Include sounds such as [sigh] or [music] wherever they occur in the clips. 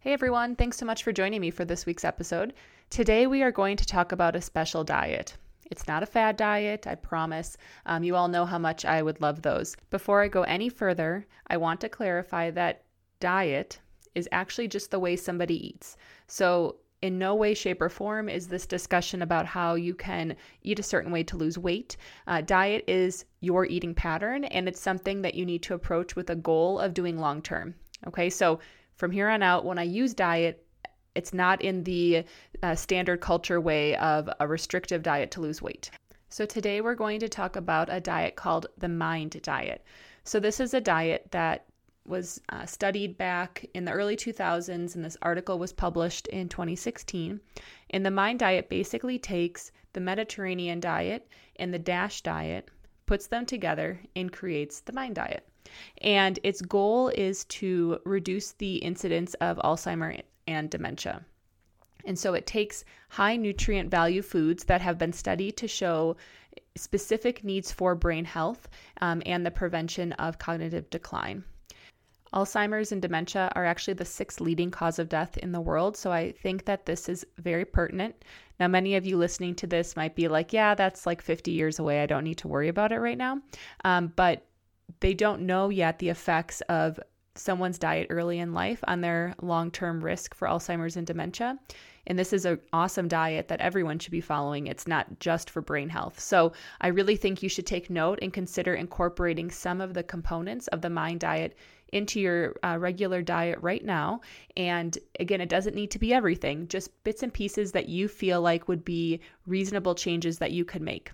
Hey everyone, thanks so much for joining me for this week's episode. Today we are going to talk about a special diet. It's not a fad diet, I promise. Um, you all know how much I would love those. Before I go any further, I want to clarify that diet is actually just the way somebody eats. So, in no way, shape, or form is this discussion about how you can eat a certain way to lose weight. Uh, diet is your eating pattern, and it's something that you need to approach with a goal of doing long term. Okay, so from here on out, when I use diet, it's not in the uh, standard culture way of a restrictive diet to lose weight. So, today we're going to talk about a diet called the Mind Diet. So, this is a diet that was uh, studied back in the early 2000s, and this article was published in 2016. And the Mind Diet basically takes the Mediterranean diet and the DASH diet, puts them together, and creates the Mind Diet. And its goal is to reduce the incidence of Alzheimer and dementia. And so it takes high nutrient value foods that have been studied to show specific needs for brain health um, and the prevention of cognitive decline. Alzheimer's and dementia are actually the sixth leading cause of death in the world. So I think that this is very pertinent. Now, many of you listening to this might be like, yeah, that's like 50 years away. I don't need to worry about it right now. Um, but they don't know yet the effects of someone's diet early in life on their long term risk for Alzheimer's and dementia. And this is an awesome diet that everyone should be following. It's not just for brain health. So I really think you should take note and consider incorporating some of the components of the Mind Diet into your uh, regular diet right now. And again, it doesn't need to be everything, just bits and pieces that you feel like would be reasonable changes that you could make.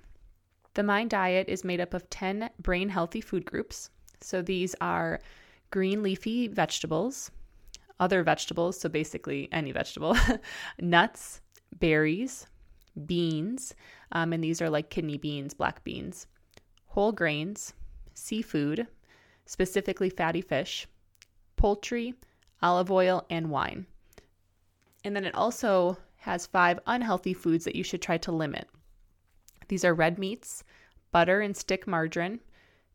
The Mind Diet is made up of 10 brain healthy food groups. So these are green leafy vegetables, other vegetables, so basically any vegetable, [laughs] nuts, berries, beans, um, and these are like kidney beans, black beans, whole grains, seafood, specifically fatty fish, poultry, olive oil, and wine. And then it also has five unhealthy foods that you should try to limit. These are red meats, butter and stick margarine,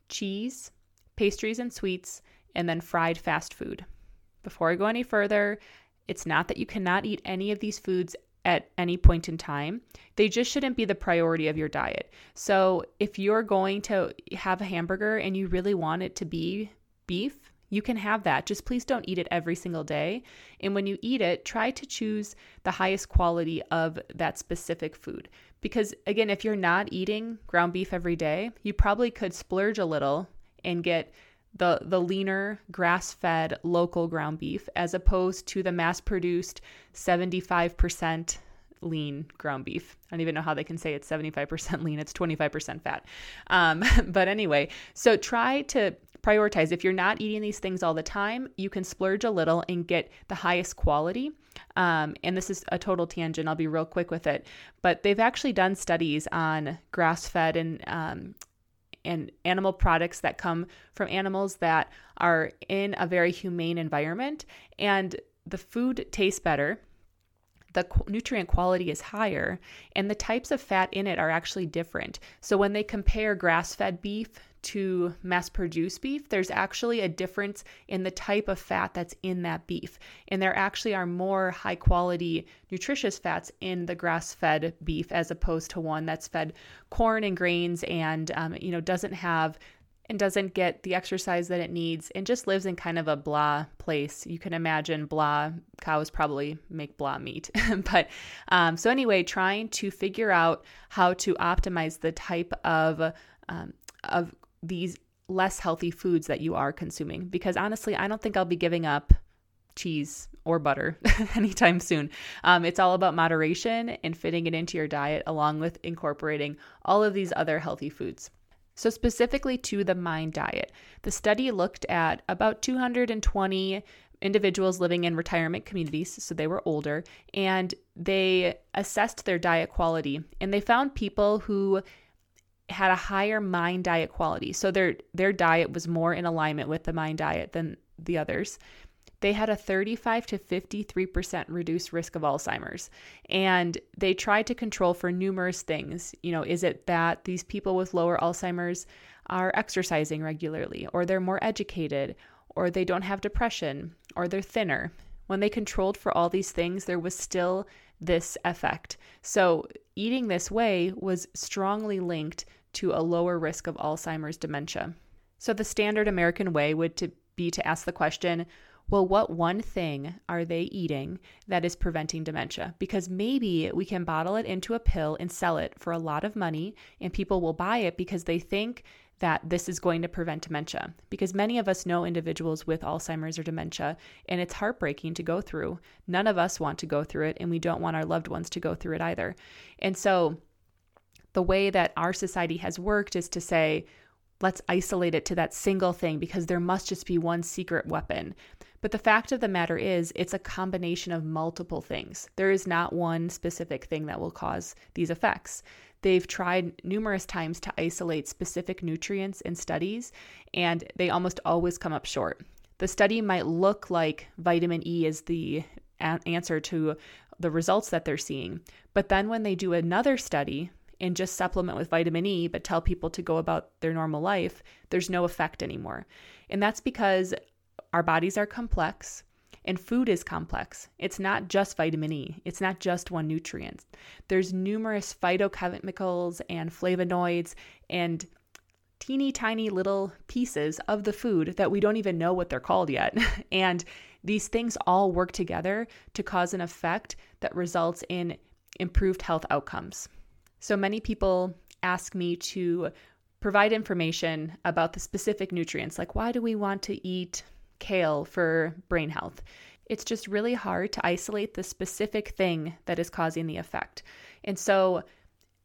cheese, pastries and sweets, and then fried fast food. Before I go any further, it's not that you cannot eat any of these foods at any point in time. They just shouldn't be the priority of your diet. So, if you're going to have a hamburger and you really want it to be beef, you can have that. Just please don't eat it every single day. And when you eat it, try to choose the highest quality of that specific food. Because again, if you're not eating ground beef every day, you probably could splurge a little and get the the leaner grass-fed local ground beef as opposed to the mass-produced 75% lean ground beef. I don't even know how they can say it's 75% lean, it's 25% fat. Um, [laughs] but anyway, so try to prioritize. If you're not eating these things all the time, you can splurge a little and get the highest quality. Um, and this is a total tangent. I'll be real quick with it. But they've actually done studies on grass fed and um, and animal products that come from animals that are in a very humane environment and the food tastes better the nutrient quality is higher and the types of fat in it are actually different. So when they compare grass fed beef to mass produce beef, there's actually a difference in the type of fat that's in that beef. And there actually are more high quality nutritious fats in the grass fed beef as opposed to one that's fed corn and grains and, um, you know, doesn't have and doesn't get the exercise that it needs and just lives in kind of a blah place. You can imagine blah cows probably make blah meat. [laughs] but um, so, anyway, trying to figure out how to optimize the type of, um, of these less healthy foods that you are consuming. Because honestly, I don't think I'll be giving up cheese or butter [laughs] anytime soon. Um, it's all about moderation and fitting it into your diet along with incorporating all of these other healthy foods. So, specifically to the MIND diet, the study looked at about 220 individuals living in retirement communities, so they were older, and they assessed their diet quality. And they found people who had a higher mind diet quality. So their their diet was more in alignment with the mind diet than the others they had a 35 to 53% reduced risk of Alzheimer's. And they tried to control for numerous things. You know, is it that these people with lower Alzheimer's are exercising regularly, or they're more educated, or they don't have depression, or they're thinner? When they controlled for all these things, there was still this effect. So, eating this way was strongly linked to a lower risk of Alzheimer's dementia. So, the standard American way would to be to ask the question, well, what one thing are they eating that is preventing dementia? Because maybe we can bottle it into a pill and sell it for a lot of money, and people will buy it because they think that this is going to prevent dementia. Because many of us know individuals with Alzheimer's or dementia, and it's heartbreaking to go through. None of us want to go through it, and we don't want our loved ones to go through it either. And so, the way that our society has worked is to say, let's isolate it to that single thing because there must just be one secret weapon. But the fact of the matter is, it's a combination of multiple things. There is not one specific thing that will cause these effects. They've tried numerous times to isolate specific nutrients in studies, and they almost always come up short. The study might look like vitamin E is the answer to the results that they're seeing. But then when they do another study and just supplement with vitamin E, but tell people to go about their normal life, there's no effect anymore. And that's because our bodies are complex and food is complex. It's not just vitamin E, it's not just one nutrient. There's numerous phytochemicals and flavonoids and teeny tiny little pieces of the food that we don't even know what they're called yet. [laughs] and these things all work together to cause an effect that results in improved health outcomes. So many people ask me to provide information about the specific nutrients, like why do we want to eat kale for brain health. It's just really hard to isolate the specific thing that is causing the effect. And so,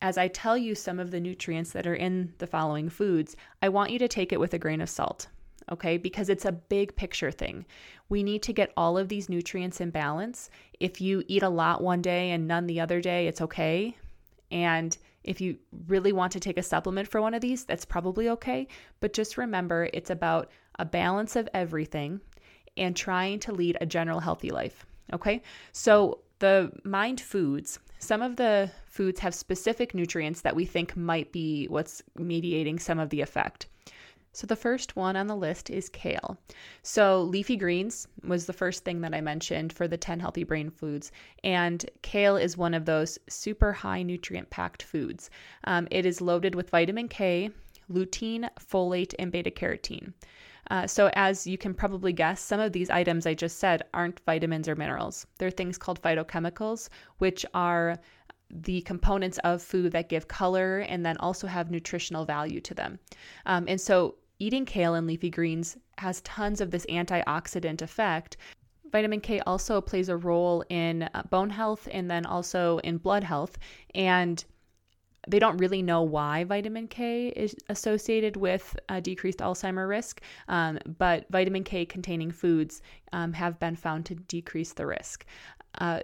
as I tell you some of the nutrients that are in the following foods, I want you to take it with a grain of salt, okay? Because it's a big picture thing. We need to get all of these nutrients in balance. If you eat a lot one day and none the other day, it's okay. And if you really want to take a supplement for one of these, that's probably okay. But just remember, it's about a balance of everything, and trying to lead a general healthy life. Okay, so the mind foods, some of the foods have specific nutrients that we think might be what's mediating some of the effect. So, the first one on the list is kale. So, leafy greens was the first thing that I mentioned for the 10 healthy brain foods. And kale is one of those super high nutrient packed foods. Um, it is loaded with vitamin K, lutein, folate, and beta carotene. Uh, so, as you can probably guess, some of these items I just said aren't vitamins or minerals. They're things called phytochemicals, which are the components of food that give color and then also have nutritional value to them. Um, and so, eating kale and leafy greens has tons of this antioxidant effect. Vitamin K also plays a role in uh, bone health and then also in blood health. And they don't really know why vitamin K is associated with a decreased Alzheimer risk, um, but vitamin K containing foods um, have been found to decrease the risk. Uh,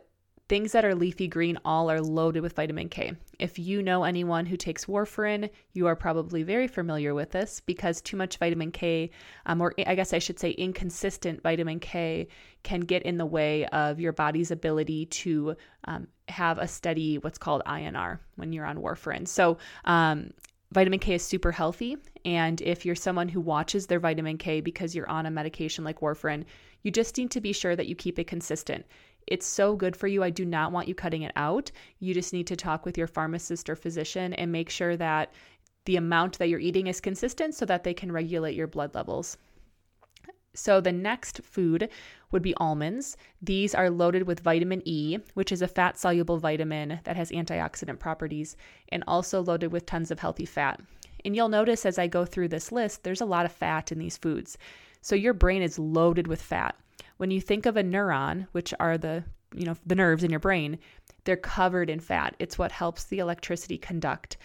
Things that are leafy green all are loaded with vitamin K. If you know anyone who takes warfarin, you are probably very familiar with this because too much vitamin K, um, or I guess I should say inconsistent vitamin K, can get in the way of your body's ability to um, have a steady what's called INR when you're on warfarin. So, um, vitamin K is super healthy. And if you're someone who watches their vitamin K because you're on a medication like warfarin, you just need to be sure that you keep it consistent. It's so good for you. I do not want you cutting it out. You just need to talk with your pharmacist or physician and make sure that the amount that you're eating is consistent so that they can regulate your blood levels. So, the next food would be almonds. These are loaded with vitamin E, which is a fat soluble vitamin that has antioxidant properties, and also loaded with tons of healthy fat. And you'll notice as I go through this list, there's a lot of fat in these foods. So, your brain is loaded with fat. When you think of a neuron, which are the you know the nerves in your brain, they're covered in fat. It's what helps the electricity conduct.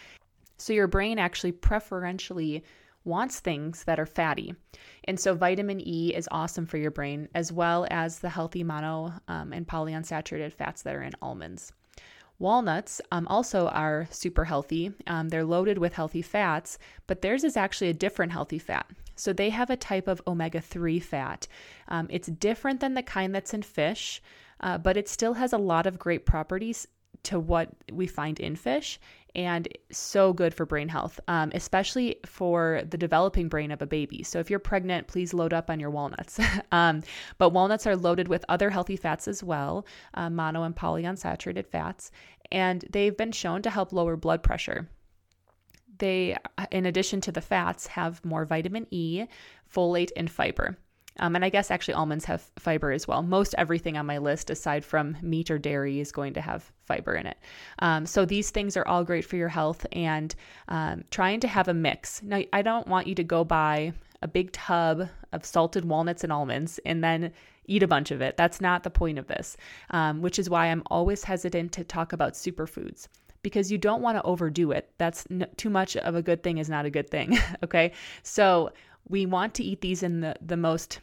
So your brain actually preferentially wants things that are fatty. And so vitamin E is awesome for your brain, as well as the healthy mono um, and polyunsaturated fats that are in almonds. Walnuts um, also are super healthy. Um, they're loaded with healthy fats, but theirs is actually a different healthy fat. So they have a type of omega 3 fat. Um, it's different than the kind that's in fish, uh, but it still has a lot of great properties to what we find in fish. And so good for brain health, um, especially for the developing brain of a baby. So if you're pregnant, please load up on your walnuts. [laughs] um, but walnuts are loaded with other healthy fats as well, uh, mono and polyunsaturated fats, and they've been shown to help lower blood pressure. They, in addition to the fats, have more vitamin E, folate, and fiber. Um, and I guess actually almonds have fiber as well. Most everything on my list, aside from meat or dairy, is going to have fiber in it. Um, so these things are all great for your health and um, trying to have a mix. Now, I don't want you to go buy a big tub of salted walnuts and almonds and then eat a bunch of it. That's not the point of this, um, which is why I'm always hesitant to talk about superfoods because you don't want to overdo it. That's n- too much of a good thing is not a good thing. [laughs] okay. So we want to eat these in the, the most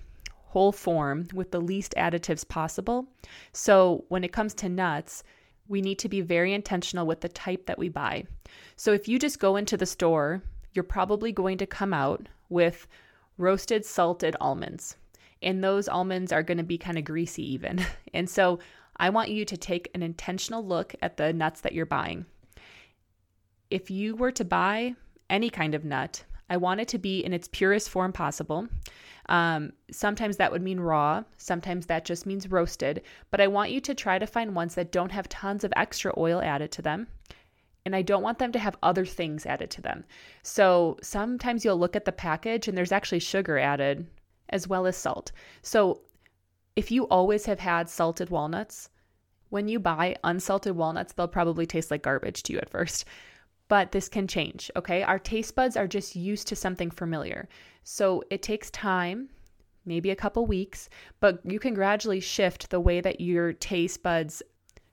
whole form with the least additives possible. So when it comes to nuts, we need to be very intentional with the type that we buy. So if you just go into the store, you're probably going to come out with roasted salted almonds. And those almonds are going to be kind of greasy, even. [laughs] And so I want you to take an intentional look at the nuts that you're buying. If you were to buy any kind of nut, I want it to be in its purest form possible. Um, sometimes that would mean raw, sometimes that just means roasted, but I want you to try to find ones that don't have tons of extra oil added to them. And I don't want them to have other things added to them. So sometimes you'll look at the package and there's actually sugar added as well as salt. So if you always have had salted walnuts, when you buy unsalted walnuts, they'll probably taste like garbage to you at first but this can change, okay? Our taste buds are just used to something familiar. So it takes time, maybe a couple weeks, but you can gradually shift the way that your taste buds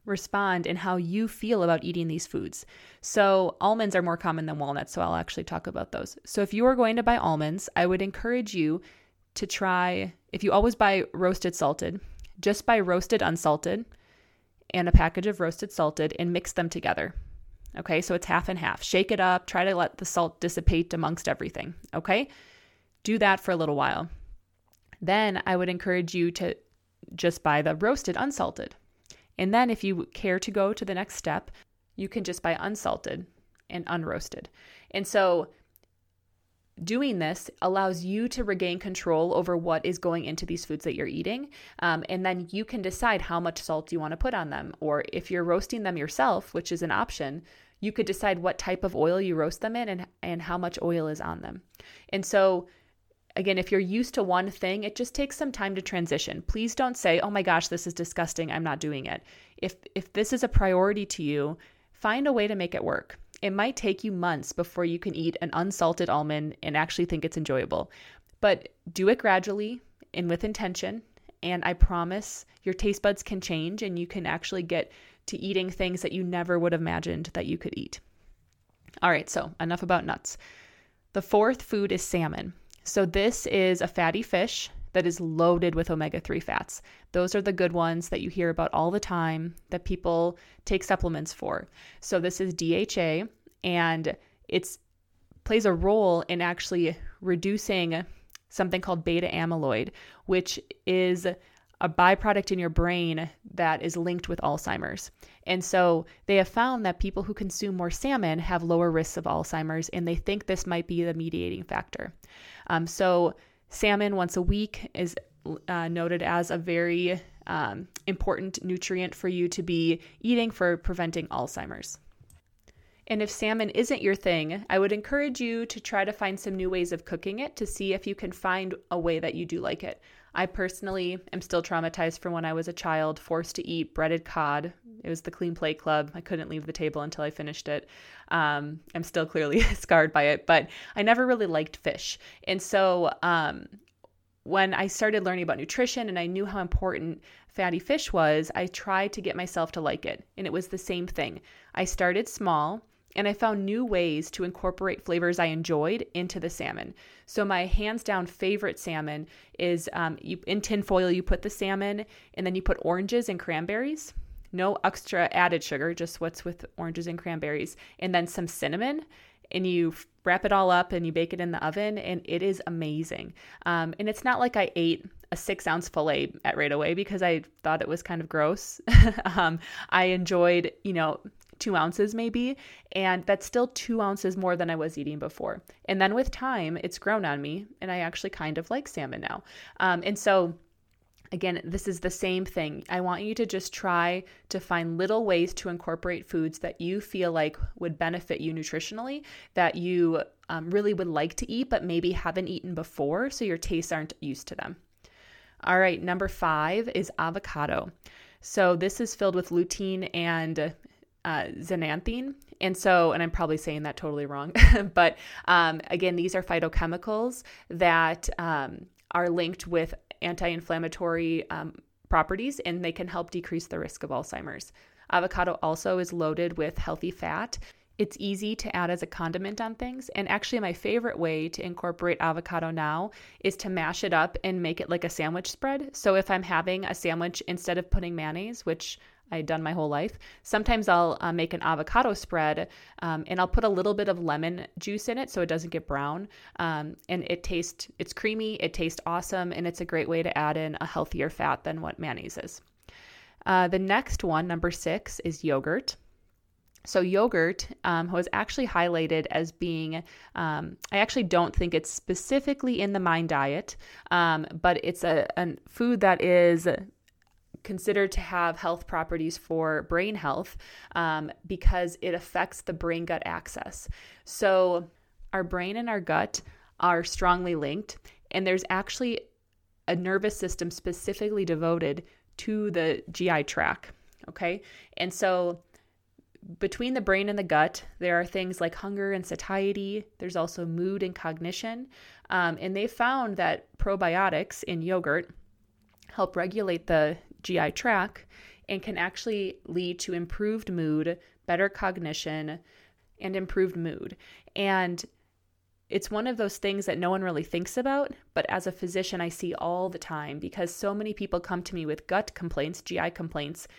respond and how you feel about eating these foods. So, almonds are more common than walnuts, so I'll actually talk about those. So, if you are going to buy almonds, I would encourage you to try, if you always buy roasted salted, just buy roasted unsalted and a package of roasted salted and mix them together. Okay, so it's half and half. Shake it up, try to let the salt dissipate amongst everything. Okay, do that for a little while. Then I would encourage you to just buy the roasted unsalted. And then if you care to go to the next step, you can just buy unsalted and unroasted. And so doing this allows you to regain control over what is going into these foods that you're eating. Um, and then you can decide how much salt you want to put on them. Or if you're roasting them yourself, which is an option, you could decide what type of oil you roast them in and, and how much oil is on them. And so, again, if you're used to one thing, it just takes some time to transition. Please don't say, oh my gosh, this is disgusting. I'm not doing it. If, if this is a priority to you, find a way to make it work. It might take you months before you can eat an unsalted almond and actually think it's enjoyable. But do it gradually and with intention. And I promise your taste buds can change and you can actually get to eating things that you never would have imagined that you could eat. All right, so enough about nuts. The fourth food is salmon. So, this is a fatty fish that is loaded with omega 3 fats. Those are the good ones that you hear about all the time that people take supplements for. So this is DHA and it's plays a role in actually reducing something called beta amyloid, which is a byproduct in your brain that is linked with Alzheimer's. And so they have found that people who consume more salmon have lower risks of Alzheimer's, and they think this might be the mediating factor. Um, so Salmon once a week is uh, noted as a very um, important nutrient for you to be eating for preventing Alzheimer's. And if salmon isn't your thing, I would encourage you to try to find some new ways of cooking it to see if you can find a way that you do like it. I personally am still traumatized from when I was a child, forced to eat breaded cod. It was the Clean Plate Club. I couldn't leave the table until I finished it. Um, I'm still clearly [laughs] scarred by it, but I never really liked fish. And so um, when I started learning about nutrition and I knew how important fatty fish was, I tried to get myself to like it. And it was the same thing. I started small and I found new ways to incorporate flavors I enjoyed into the salmon. So my hands down favorite salmon is um, you, in tin foil. You put the salmon, and then you put oranges and cranberries. No extra added sugar, just what's with oranges and cranberries, and then some cinnamon. And you wrap it all up and you bake it in the oven, and it is amazing. Um, and it's not like I ate a six ounce fillet at right away because I thought it was kind of gross. [laughs] um, I enjoyed, you know, two ounces maybe. And that's still two ounces more than I was eating before. And then with time, it's grown on me, and I actually kind of like salmon now. Um, and so, Again, this is the same thing. I want you to just try to find little ways to incorporate foods that you feel like would benefit you nutritionally, that you um, really would like to eat, but maybe haven't eaten before, so your tastes aren't used to them. All right, number five is avocado. So this is filled with lutein and uh, zeaxanthin. And so, and I'm probably saying that totally wrong, [laughs] but um, again, these are phytochemicals that um, are linked with anti inflammatory um, properties and they can help decrease the risk of Alzheimer's. Avocado also is loaded with healthy fat. It's easy to add as a condiment on things. And actually, my favorite way to incorporate avocado now is to mash it up and make it like a sandwich spread. So if I'm having a sandwich, instead of putting mayonnaise, which I've done my whole life. Sometimes I'll uh, make an avocado spread um, and I'll put a little bit of lemon juice in it so it doesn't get brown. Um, and it tastes, it's creamy, it tastes awesome, and it's a great way to add in a healthier fat than what mayonnaise is. Uh, the next one, number six, is yogurt. So, yogurt um, was actually highlighted as being, um, I actually don't think it's specifically in the MIND diet, um, but it's a, a food that is considered to have health properties for brain health um, because it affects the brain gut axis. So, our brain and our gut are strongly linked, and there's actually a nervous system specifically devoted to the GI tract. Okay. And so, between the brain and the gut, there are things like hunger and satiety. There's also mood and cognition. Um, and they found that probiotics in yogurt help regulate the GI tract and can actually lead to improved mood, better cognition, and improved mood. And it's one of those things that no one really thinks about, but as a physician, I see all the time because so many people come to me with gut complaints, GI complaints.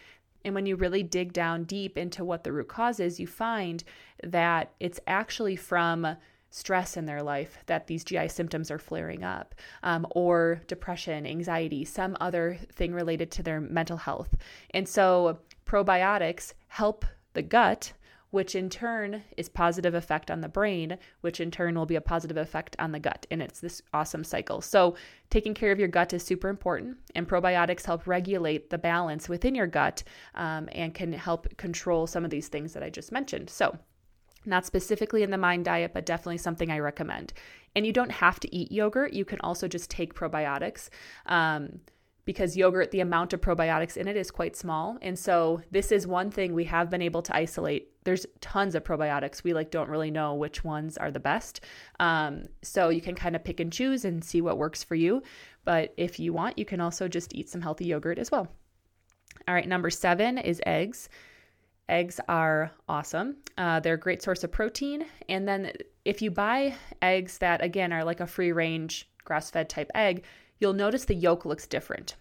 And when you really dig down deep into what the root cause is, you find that it's actually from stress in their life that these GI symptoms are flaring up, um, or depression, anxiety, some other thing related to their mental health. And so probiotics help the gut which in turn is positive effect on the brain which in turn will be a positive effect on the gut. And it's this awesome cycle. So taking care of your gut is super important and probiotics help regulate the balance within your gut um, and can help control some of these things that i just mentioned. So not specifically in the mind diet, but definitely something I recommend. And you don't have to eat yogurt. You can also just take probiotics. Um, because yogurt, the amount of probiotics in it is quite small. And so this is one thing we have been able to isolate. There's tons of probiotics. We like don't really know which ones are the best. Um, so you can kind of pick and choose and see what works for you. But if you want, you can also just eat some healthy yogurt as well. All right, number seven is eggs. Eggs are awesome. Uh, they're a great source of protein. And then if you buy eggs that, again, are like a free range grass fed type egg, you'll notice the yolk looks different.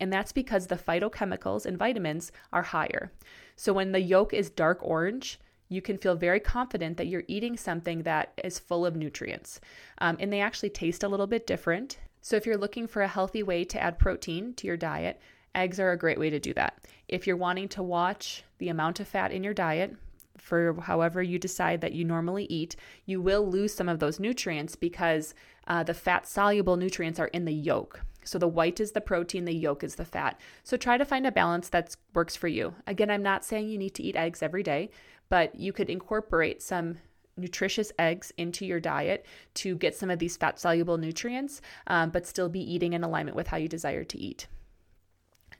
And that's because the phytochemicals and vitamins are higher. So when the yolk is dark orange, you can feel very confident that you're eating something that is full of nutrients. Um, and they actually taste a little bit different. So if you're looking for a healthy way to add protein to your diet, eggs are a great way to do that. If you're wanting to watch the amount of fat in your diet, for however you decide that you normally eat, you will lose some of those nutrients because uh, the fat soluble nutrients are in the yolk. So the white is the protein, the yolk is the fat. So try to find a balance that works for you. Again, I'm not saying you need to eat eggs every day, but you could incorporate some nutritious eggs into your diet to get some of these fat soluble nutrients, um, but still be eating in alignment with how you desire to eat.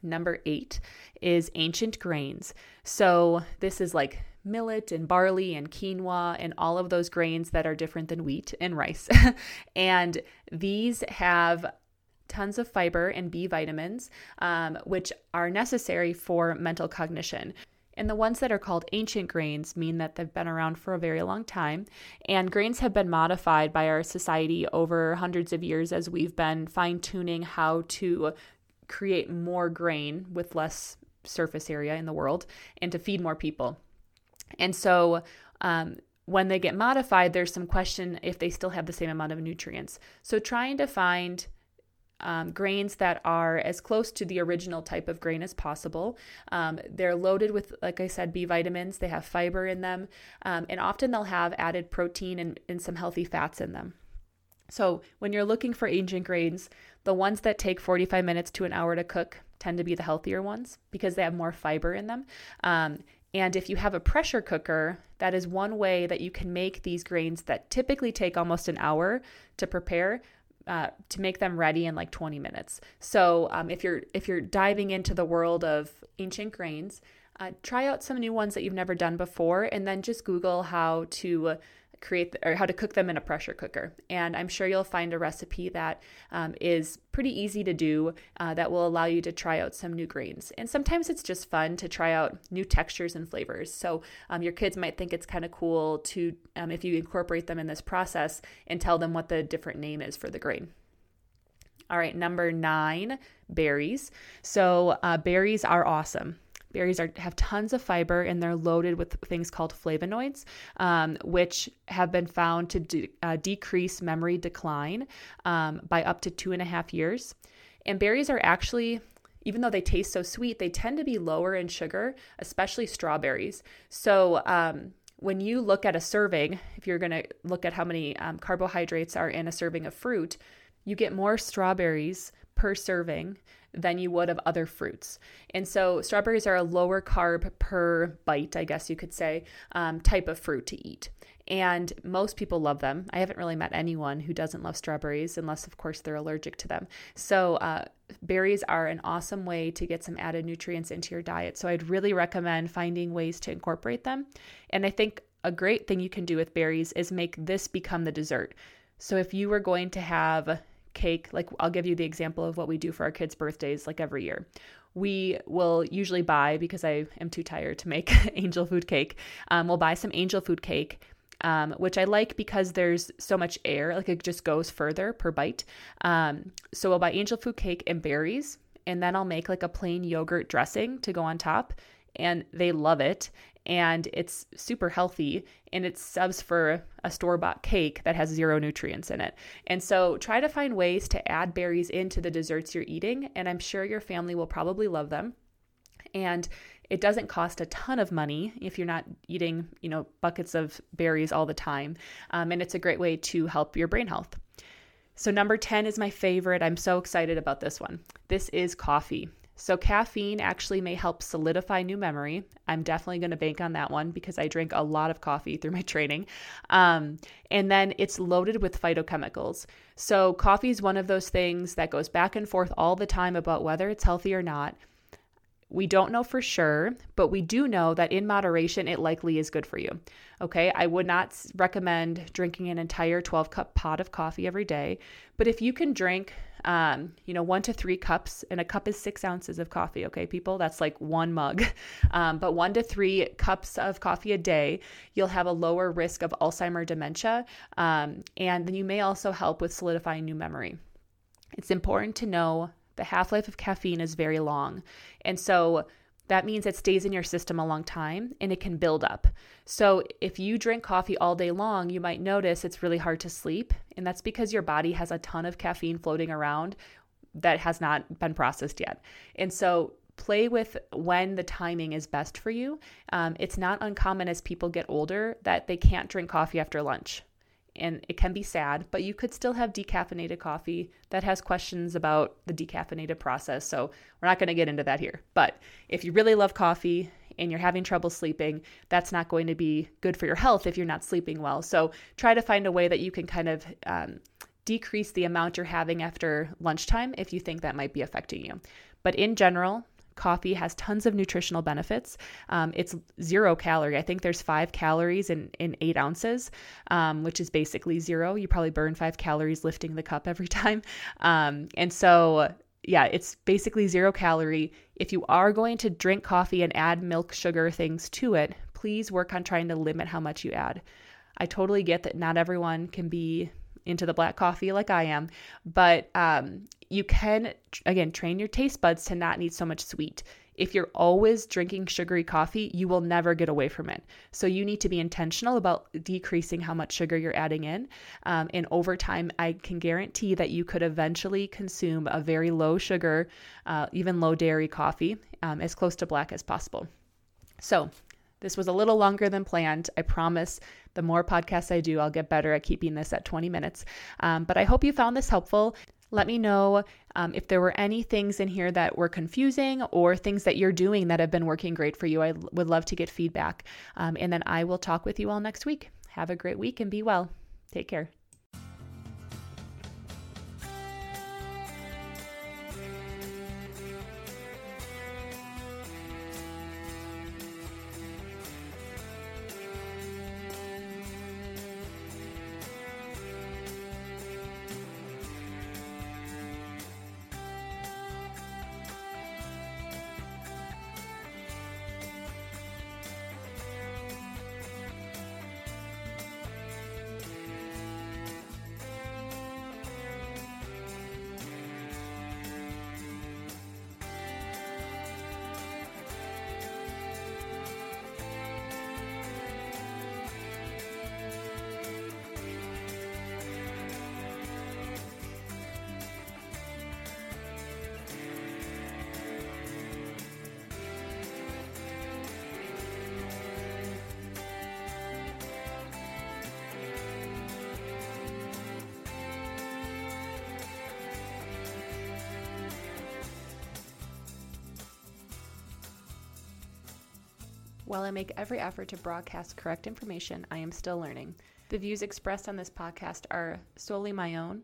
Number eight is ancient grains. So this is like millet and barley and quinoa and all of those grains that are different than wheat and rice. [laughs] and these have tons of fiber and B vitamins, um, which are necessary for mental cognition. And the ones that are called ancient grains mean that they've been around for a very long time. And grains have been modified by our society over hundreds of years as we've been fine tuning how to create more grain with less surface area in the world and to feed more people. And so, um, when they get modified, there's some question if they still have the same amount of nutrients. So, trying to find um, grains that are as close to the original type of grain as possible. Um, they're loaded with, like I said, B vitamins. They have fiber in them, um, and often they'll have added protein and, and some healthy fats in them. So, when you're looking for ancient grains, the ones that take 45 minutes to an hour to cook tend to be the healthier ones because they have more fiber in them. Um, and if you have a pressure cooker, that is one way that you can make these grains that typically take almost an hour to prepare. Uh, to make them ready in like 20 minutes. So um, if you're if you're diving into the world of ancient grains, uh, try out some new ones that you've never done before, and then just Google how to create or how to cook them in a pressure cooker. And I'm sure you'll find a recipe that um, is pretty easy to do uh, that will allow you to try out some new grains. And sometimes it's just fun to try out new textures and flavors. So um, your kids might think it's kind of cool to, um, if you incorporate them in this process and tell them what the different name is for the grain. All right, number nine, berries. So, uh, berries are awesome. Berries are, have tons of fiber and they're loaded with things called flavonoids, um, which have been found to de- uh, decrease memory decline um, by up to two and a half years. And berries are actually even though they taste so sweet, they tend to be lower in sugar, especially strawberries. So, um, when you look at a serving, if you're going to look at how many um, carbohydrates are in a serving of fruit, you get more strawberries per serving than you would of other fruits. And so, strawberries are a lower carb per bite, I guess you could say, um, type of fruit to eat. And most people love them. I haven't really met anyone who doesn't love strawberries, unless, of course, they're allergic to them. So, uh, berries are an awesome way to get some added nutrients into your diet. So, I'd really recommend finding ways to incorporate them. And I think a great thing you can do with berries is make this become the dessert. So, if you were going to have cake, like I'll give you the example of what we do for our kids' birthdays, like every year. We will usually buy, because I am too tired to make [laughs] angel food cake, um, we'll buy some angel food cake. Um, which I like because there's so much air, like it just goes further per bite. Um, so we'll buy angel food cake and berries, and then I'll make like a plain yogurt dressing to go on top and they love it and it's super healthy and it subs for a store bought cake that has zero nutrients in it. And so try to find ways to add berries into the desserts you're eating, and I'm sure your family will probably love them. And it doesn't cost a ton of money if you're not eating, you know, buckets of berries all the time. Um, and it's a great way to help your brain health. So, number 10 is my favorite. I'm so excited about this one. This is coffee. So, caffeine actually may help solidify new memory. I'm definitely going to bank on that one because I drink a lot of coffee through [laughs] my training. Um, and then it's loaded with phytochemicals. So, coffee is one of those things that goes back and forth all the time about whether it's healthy or not. We don't know for sure, but we do know that in moderation, it likely is good for you. Okay, I would not recommend drinking an entire 12 cup pot of coffee every day, but if you can drink, um, you know, one to three cups, and a cup is six ounces of coffee, okay, people, that's like one mug, [laughs] um, but one to three cups of coffee a day, you'll have a lower risk of Alzheimer dementia, um, and then you may also help with solidifying new memory. It's important to know the half life of caffeine is very long. And so that means it stays in your system a long time and it can build up. So, if you drink coffee all day long, you might notice it's really hard to sleep. And that's because your body has a ton of caffeine floating around that has not been processed yet. And so, play with when the timing is best for you. Um, it's not uncommon as people get older that they can't drink coffee after lunch and it can be sad, but you could still have decaffeinated coffee that has questions about the decaffeinated process. So we're not going to get into that here. But if you really love coffee and you're having trouble sleeping, that's not going to be good for your health if you're not sleeping well. So try to find a way that you can kind of um, decrease the amount you're having after lunchtime if you think that might be affecting you. But in general, Coffee has tons of nutritional benefits. Um, it's zero calorie. I think there's five calories in, in eight ounces, um, which is basically zero. You probably burn five calories lifting the cup every [laughs] time. Um, and so, yeah, it's basically zero calorie. If you are going to drink coffee and add milk, sugar, things to it, please work on trying to limit how much you add. I totally get that not everyone can be into the black coffee like I am, but um, you can again train your taste buds to not need so much sweet. If you're always drinking sugary coffee, you will never get away from it. So you need to be intentional about decreasing how much sugar you're adding in. Um, and over time, I can guarantee that you could eventually consume a very low sugar, uh, even low dairy coffee, um, as close to black as possible. So this was a little longer than planned. I promise the more podcasts I do, I'll get better at keeping this at 20 minutes. Um, but I hope you found this helpful. Let me know um, if there were any things in here that were confusing or things that you're doing that have been working great for you. I would love to get feedback. Um, and then I will talk with you all next week. Have a great week and be well. Take care. While I make every effort to broadcast correct information, I am still learning. The views expressed on this podcast are solely my own,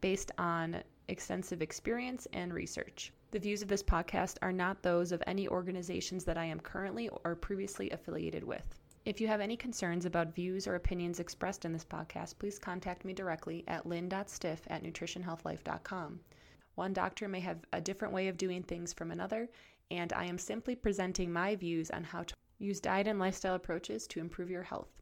based on extensive experience and research. The views of this podcast are not those of any organizations that I am currently or previously affiliated with. If you have any concerns about views or opinions expressed in this podcast, please contact me directly at lynn.stiff at nutritionhealthlife.com. One doctor may have a different way of doing things from another, and I am simply presenting my views on how to Use diet and lifestyle approaches to improve your health.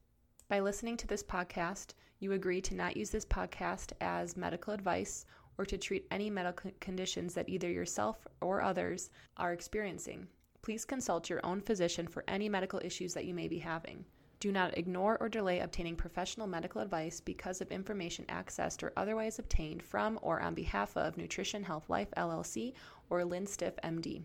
By listening to this podcast, you agree to not use this podcast as medical advice or to treat any medical conditions that either yourself or others are experiencing. Please consult your own physician for any medical issues that you may be having. Do not ignore or delay obtaining professional medical advice because of information accessed or otherwise obtained from or on behalf of Nutrition Health Life LLC or Lynn Stiff MD.